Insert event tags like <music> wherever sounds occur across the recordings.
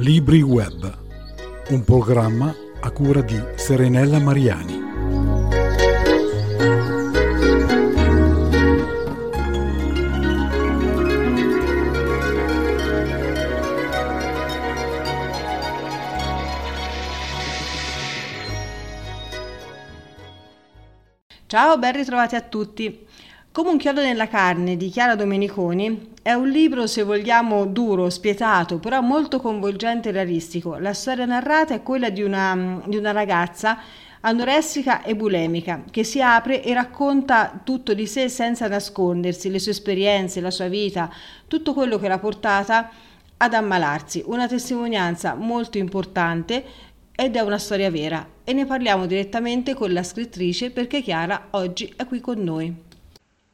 Libri Web, un programma a cura di Serenella Mariani. Ciao, ben ritrovati a tutti. Come un chiodo nella carne di Chiara Domeniconi è un libro, se vogliamo, duro, spietato, però molto coinvolgente e realistico. La storia narrata è quella di una, di una ragazza anoressica e bulemica che si apre e racconta tutto di sé senza nascondersi, le sue esperienze, la sua vita, tutto quello che l'ha portata ad ammalarsi. Una testimonianza molto importante ed è una storia vera e ne parliamo direttamente con la scrittrice perché Chiara oggi è qui con noi.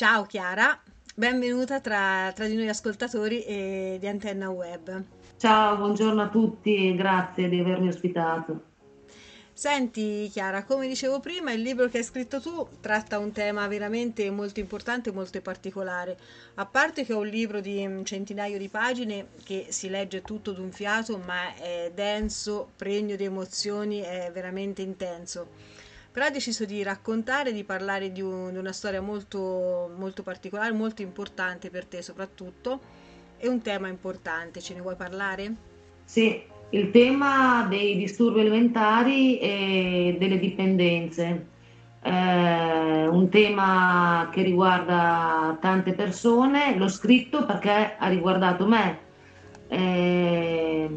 Ciao Chiara, benvenuta tra, tra di noi ascoltatori e di Antenna Web. Ciao, buongiorno a tutti, grazie di avermi ospitato. Senti Chiara, come dicevo prima, il libro che hai scritto tu tratta un tema veramente molto importante e molto particolare. A parte che è un libro di un centinaio di pagine che si legge tutto d'un fiato, ma è denso, pregno di emozioni, è veramente intenso però ha deciso di raccontare, di parlare di, un, di una storia molto, molto particolare, molto importante per te soprattutto, e un tema importante. Ce ne vuoi parlare? Sì, il tema dei disturbi alimentari e delle dipendenze. Eh, un tema che riguarda tante persone, l'ho scritto perché ha riguardato me. Eh,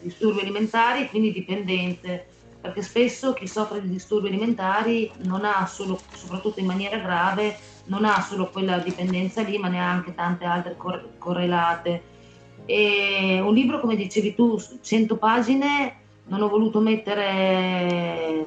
disturbi alimentari, quindi dipendenze perché spesso chi soffre di disturbi alimentari non ha solo, soprattutto in maniera grave, non ha solo quella dipendenza lì, ma ne ha anche tante altre cor- correlate. E un libro, come dicevi tu, 100 pagine, non ho voluto mettere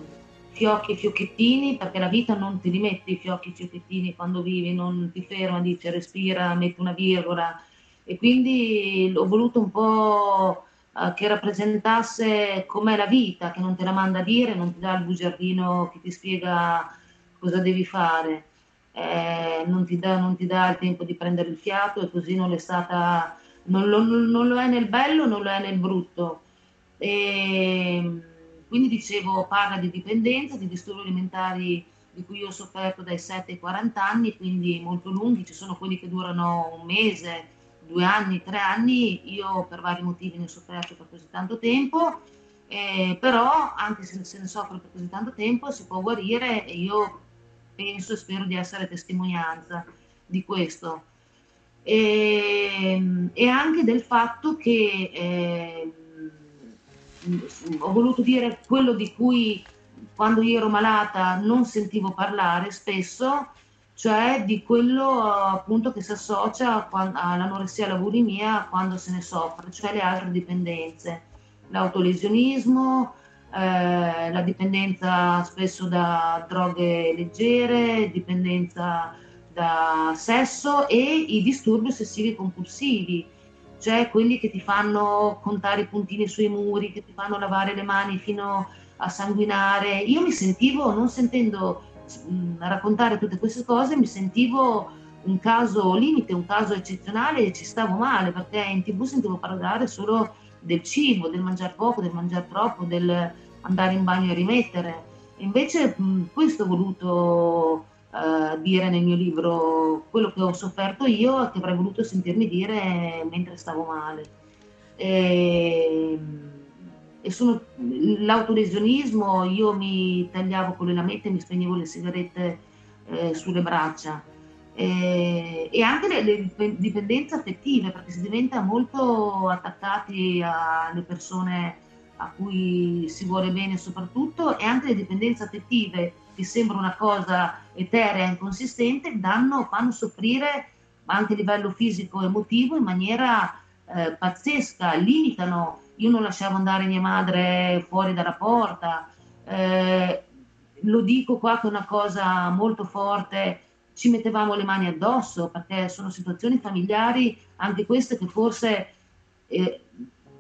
fiocchi e fiocchettini perché la vita non ti rimette i fiocchi e fiocchettini quando vivi, non ti ferma, dice respira, metti una virgola e quindi ho voluto un po' eh, che rappresentasse com'è la vita, che non te la manda a dire, non ti dà il bugiardino che ti spiega cosa devi fare, eh, non, ti dà, non, ti dà, il tempo di prendere il fiato e così non, è stata, non, lo, non lo è nel bello, non lo è nel brutto. E, quindi dicevo, parla di dipendenza, di disturbi alimentari di cui io ho sofferto dai 7 ai 40 anni, quindi molto lunghi, ci sono quelli che durano un mese, due anni, tre anni, io per vari motivi ne ho sofferto per così tanto tempo, eh, però anche se se ne soffre per così tanto tempo si può guarire e io penso e spero di essere testimonianza di questo. E, e anche del fatto che eh, ho voluto dire quello di cui quando io ero malata non sentivo parlare spesso cioè di quello appunto che si associa all'anoressia e alla bulimia quando se ne soffre, cioè le altre dipendenze, l'autolesionismo, eh, la dipendenza spesso da droghe leggere, dipendenza da sesso e i disturbi ossessivi compulsivi, cioè quelli che ti fanno contare i puntini sui muri, che ti fanno lavare le mani fino a sanguinare. Io mi sentivo, non sentendo a raccontare tutte queste cose mi sentivo un caso limite, un caso eccezionale e ci stavo male perché in tv sentivo parlare solo del cibo, del mangiare poco, del mangiare troppo, del andare in bagno e rimettere. invece mh, questo ho voluto uh, dire nel mio libro, quello che ho sofferto io e che avrei voluto sentirmi dire mentre stavo male. E, e sono l'autolesionismo, io mi tagliavo con le lamette e mi spegnevo le sigarette eh, sulle braccia. E, e anche le, le, dipendenze affettive perché si diventa molto attaccati alle persone a cui si vuole bene soprattutto e anche le dipendenze affettive che sembra una cosa eterea inconsistente danno, fanno soffrire anche a livello fisico e emotivo in maniera eh, pazzesca, limitano io non lasciavo andare mia madre fuori dalla porta. Eh, lo dico qua che è una cosa molto forte, ci mettevamo le mani addosso perché sono situazioni familiari, anche queste che forse eh,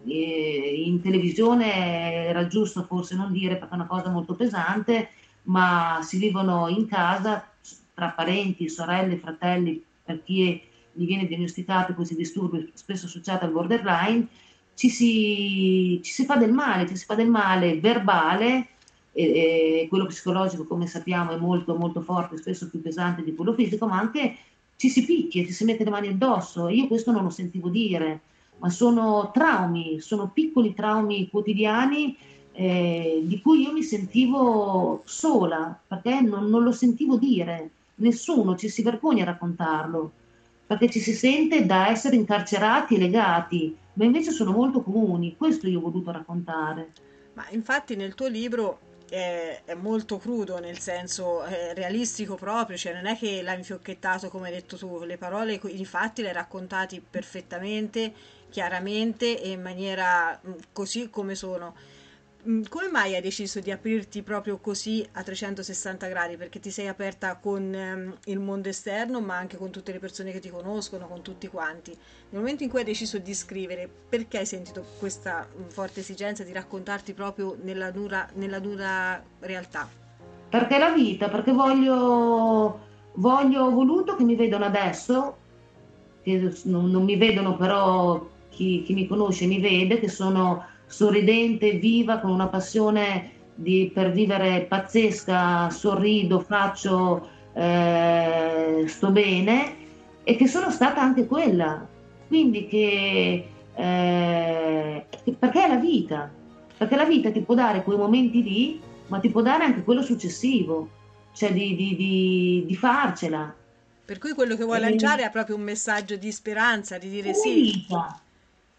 eh, in televisione era giusto forse non dire perché è una cosa molto pesante, ma si vivono in casa tra parenti, sorelle, fratelli, per chi gli viene diagnosticato questi disturbi spesso associati al borderline ci si, ci si fa del male, ci si fa del male verbale, e, e quello psicologico come sappiamo è molto molto forte, spesso più pesante di quello fisico, ma anche ci si picchia, ci si mette le mani addosso. Io questo non lo sentivo dire, ma sono traumi, sono piccoli traumi quotidiani eh, di cui io mi sentivo sola, perché non, non lo sentivo dire, nessuno ci si vergogna a raccontarlo, perché ci si sente da essere incarcerati e legati, ma invece sono molto comuni, questo io ho voluto raccontare. Ma infatti nel tuo libro è, è molto crudo, nel senso è realistico proprio, cioè non è che l'hai infiocchettato come hai detto tu, le parole, i fatti le hai raccontati perfettamente, chiaramente e in maniera mm, così come sono. Mm, come mai hai deciso di aprirti proprio così a 360 gradi? Perché ti sei aperta con um, il mondo esterno, ma anche con tutte le persone che ti conoscono, con tutti quanti. Nel momento in cui hai deciso di scrivere, perché hai sentito questa um, forte esigenza di raccontarti proprio nella dura, nella dura realtà? Perché la vita, perché voglio, voglio, ho voluto che mi vedano adesso, che non, non mi vedono però chi, chi mi conosce mi vede, che sono sorridente, viva, con una passione di, per vivere pazzesca, sorrido, faccio, eh, sto bene e che sono stata anche quella. Quindi che, eh, perché è la vita, perché la vita ti può dare quei momenti lì, ma ti può dare anche quello successivo, cioè di, di, di, di farcela. Per cui quello che vuoi e... lanciare è proprio un messaggio di speranza, di dire sì. Vita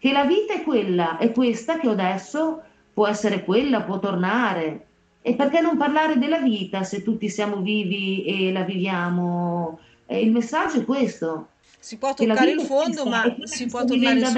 che la vita è quella, è questa che ho adesso, può essere quella, può tornare. E perché non parlare della vita se tutti siamo vivi e la viviamo? E il messaggio è questo. Si può toccare il fondo, ma si può tornare su.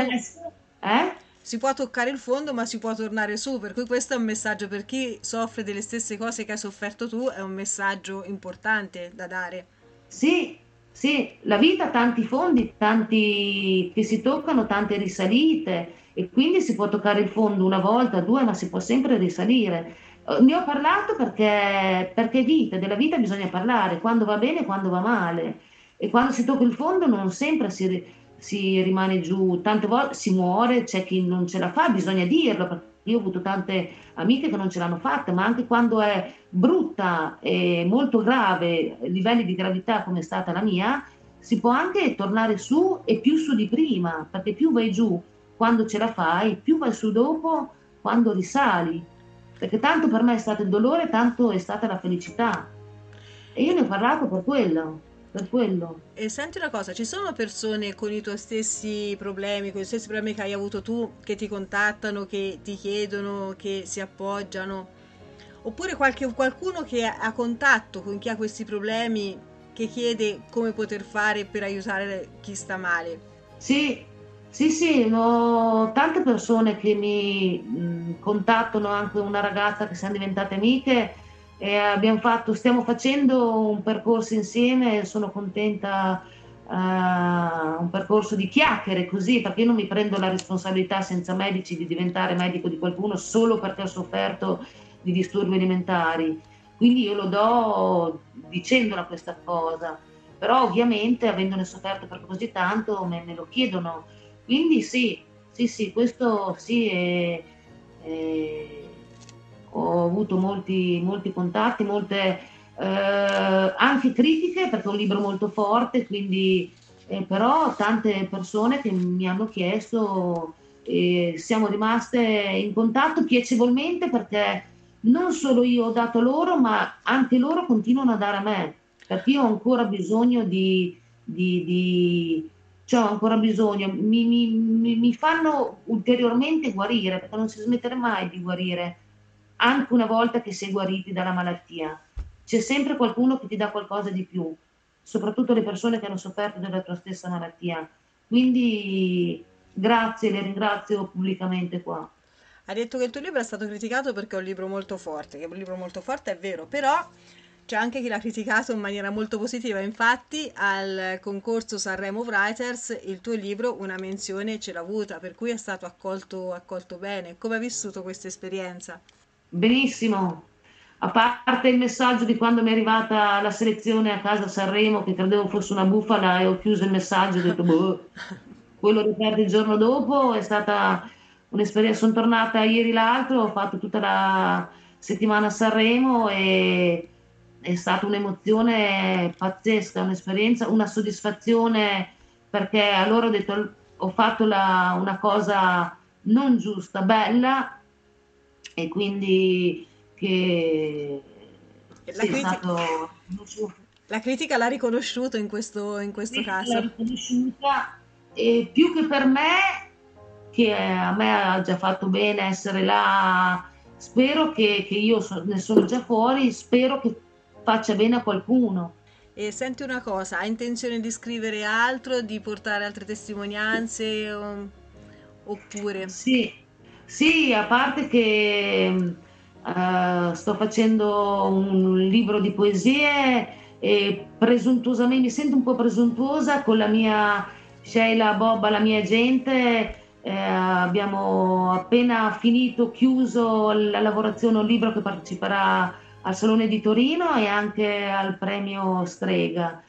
Eh? Si può toccare il fondo, ma si può tornare su. Per cui questo è un messaggio per chi soffre delle stesse cose che hai sofferto tu, è un messaggio importante da dare. Sì, sì, la vita ha tanti fondi, tanti che si toccano, tante risalite e quindi si può toccare il fondo una volta, due, ma si può sempre risalire. Eh, ne ho parlato perché, perché vita, della vita bisogna parlare, quando va bene e quando va male. E quando si tocca il fondo non sempre si, si rimane giù, tante volte si muore, c'è chi non ce la fa, bisogna dirlo, io ho avuto tante amiche che non ce l'hanno fatta, ma anche quando è brutta e molto grave, livelli di gravità come è stata la mia, si può anche tornare su e più su di prima, perché più vai giù quando ce la fai, più vai su dopo quando risali. Perché tanto per me è stato il dolore, tanto è stata la felicità. E io ne ho parlato per quello per quello. E senti una cosa, ci sono persone con i tuoi stessi problemi, con gli stessi problemi che hai avuto tu, che ti contattano, che ti chiedono, che si appoggiano? Oppure qualche, qualcuno che ha contatto con chi ha questi problemi, che chiede come poter fare per aiutare chi sta male? Sì, sì, sì, ho tante persone che mi mh, contattano, anche una ragazza che siamo diventate amiche e fatto, stiamo facendo un percorso insieme, sono contenta, uh, un percorso di chiacchiere così, perché io non mi prendo la responsabilità senza medici di diventare medico di qualcuno solo perché ho sofferto di disturbi alimentari. Quindi io lo do dicendola questa cosa, però ovviamente avendone sofferto per così tanto me, me lo chiedono. Quindi sì, sì, sì, questo sì è, è ho avuto molti, molti contatti, molte eh, anche critiche perché è un libro molto forte, quindi eh, però tante persone che mi hanno chiesto e siamo rimaste in contatto piacevolmente perché non solo io ho dato loro, ma anche loro continuano a dare a me, perché io ho ancora bisogno di, di, di cioè ho ancora bisogno, mi, mi, mi, fanno ulteriormente guarire, perché non si smetterà mai di guarire anche una volta che sei guariti dalla malattia. C'è sempre qualcuno che ti dà qualcosa di più, soprattutto le persone che hanno sofferto della tua stessa malattia. Quindi grazie, le ringrazio pubblicamente qua. Ha detto che il tuo libro è stato criticato perché è un libro molto forte, che è un libro molto forte è vero, però c'è anche chi l'ha criticato in maniera molto positiva. Infatti, al concorso Sanremo Writers, il tuo libro una menzione ce l'ha avuta, per cui è stato accolto, accolto bene. Come hai vissuto questa esperienza? Benissimo. A parte il messaggio di quando mi è arrivata la selezione a casa a Sanremo, che credevo fosse una bufala e ho chiuso il messaggio e ho detto, <laughs> boh, poi l'ho riaperto il giorno dopo, è stata un'esperienza, sono tornata ieri l'altro, ho fatto tutta la settimana a Sanremo e è stata un'emozione pazzesca, un'esperienza, una soddisfazione perché allora ho detto ho fatto la, una cosa non giusta, bella e quindi che la, sì, critica, stato... la critica l'ha riconosciuto in questo, in questo caso. L'ha riconosciuta e più che per me, che a me ha già fatto bene essere là, spero che, che io so, ne sono già fuori, spero che faccia bene a qualcuno. E senti una cosa, hai intenzione di scrivere altro, di portare altre testimonianze o, oppure? Sì, sì, a parte che uh, sto facendo un libro di poesie e presuntuosamente mi sento un po' presuntuosa con la mia Sheila Bobba, la mia gente. Eh, abbiamo appena finito, chiuso la lavorazione, un libro che parteciperà al Salone di Torino e anche al premio Strega.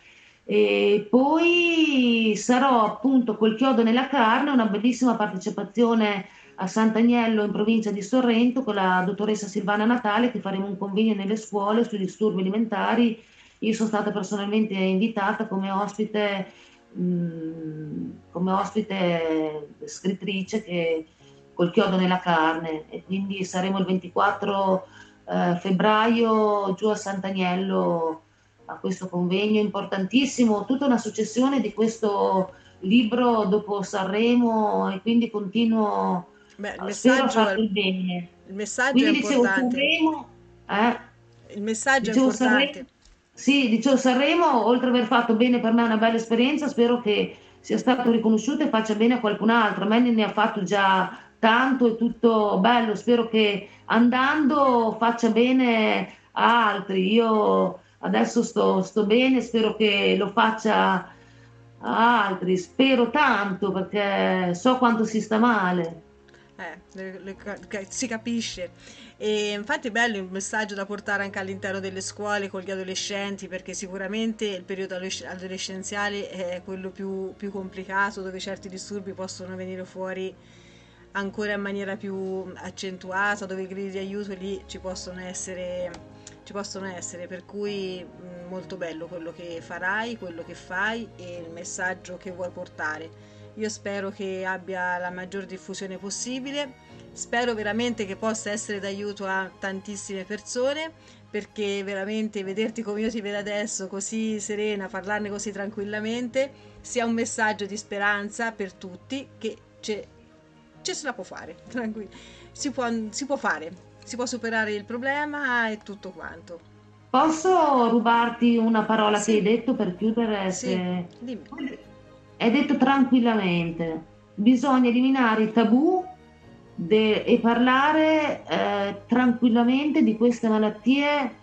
E poi sarò appunto col chiodo nella carne, una bellissima partecipazione a Sant'Agnello in provincia di Sorrento con la dottoressa Silvana Natale che faremo un convegno nelle scuole sui disturbi alimentari. Io sono stata personalmente invitata come ospite, mh, come ospite scrittrice che, col chiodo nella carne e quindi saremo il 24 eh, febbraio giù a Sant'Agnello a questo convegno importantissimo, tutta una successione di questo libro dopo Sanremo e quindi continuo Beh, il messaggio, è, il messaggio Quindi, è importante. Dicevo, eh, il messaggio dicevo, è importante. Sanremo, sì, dicevo Sanremo, oltre ad aver fatto bene per me una bella esperienza, spero che sia stato riconosciuto e faccia bene a qualcun altro. A me ne ha fatto già tanto, è tutto bello, spero che andando faccia bene a altri. Io adesso sto, sto bene, spero che lo faccia a altri, spero tanto perché so quanto si sta male. Eh, le, le, si capisce. E infatti è bello il messaggio da portare anche all'interno delle scuole con gli adolescenti, perché sicuramente il periodo adolescenziale è quello più, più complicato, dove certi disturbi possono venire fuori ancora in maniera più accentuata, dove i gridi di aiuto lì ci possono essere, ci possono essere, per cui molto bello quello che farai, quello che fai e il messaggio che vuoi portare. Io spero che abbia la maggior diffusione possibile, spero veramente che possa essere d'aiuto a tantissime persone perché veramente vederti come io ti vedo adesso, così serena, parlarne così tranquillamente, sia un messaggio di speranza per tutti che c'è se la può fare, <laughs> tranquillo. Si può, si può fare, si può superare il problema e tutto quanto. Posso rubarti una parola sì. che hai detto per chiudere? Sì, se... dimmi è detto tranquillamente, bisogna eliminare i tabù de- e parlare eh, tranquillamente di queste malattie,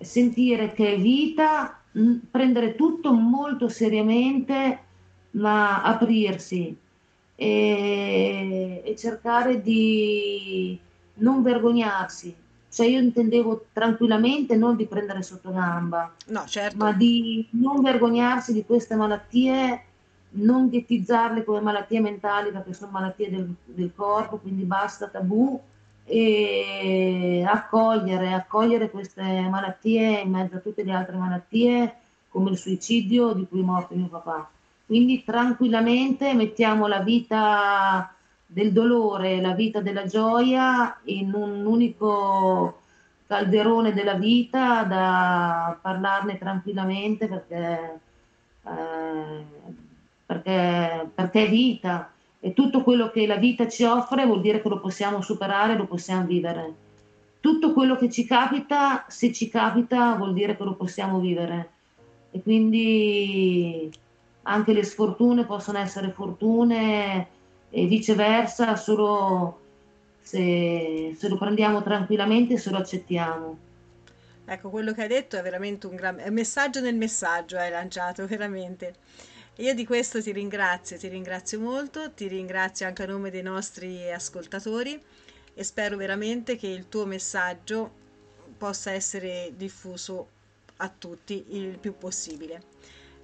sentire che è vita, mh, prendere tutto molto seriamente, ma aprirsi e, e cercare di non vergognarsi. Cioè io intendevo tranquillamente non di prendere sotto gamba, no, certo. ma di non vergognarsi di queste malattie non ghettizzarle come malattie mentali perché sono malattie del, del corpo, quindi basta tabù e accogliere, accogliere queste malattie in mezzo a tutte le altre malattie come il suicidio di cui è morto mio papà. Quindi tranquillamente mettiamo la vita del dolore, la vita della gioia in un unico calderone della vita da parlarne tranquillamente perché eh, perché, perché è vita e tutto quello che la vita ci offre vuol dire che lo possiamo superare, lo possiamo vivere. Tutto quello che ci capita, se ci capita, vuol dire che lo possiamo vivere. E quindi anche le sfortune possono essere fortune e viceversa, solo se, se lo prendiamo tranquillamente e se lo accettiamo. Ecco, quello che hai detto è veramente un gran è un messaggio nel messaggio, hai lanciato <laughs> veramente. Io di questo ti ringrazio, ti ringrazio molto, ti ringrazio anche a nome dei nostri ascoltatori e spero veramente che il tuo messaggio possa essere diffuso a tutti il più possibile.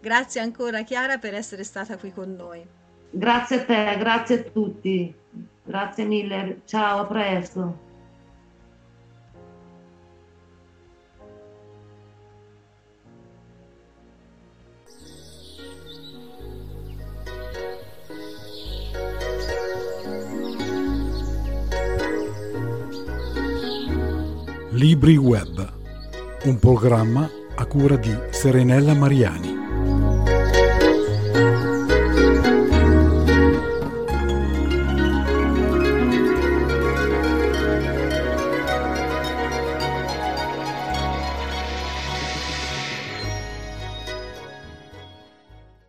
Grazie ancora Chiara per essere stata qui con noi. Grazie a te, grazie a tutti. Grazie mille, ciao, a presto. Libri Web, un programma a cura di Serenella Mariani.